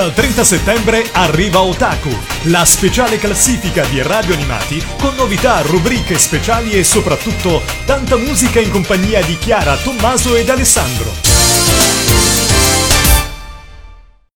Dal 30 settembre arriva Otaku, la speciale classifica di radio animati con novità, rubriche speciali e soprattutto tanta musica in compagnia di Chiara, Tommaso ed Alessandro.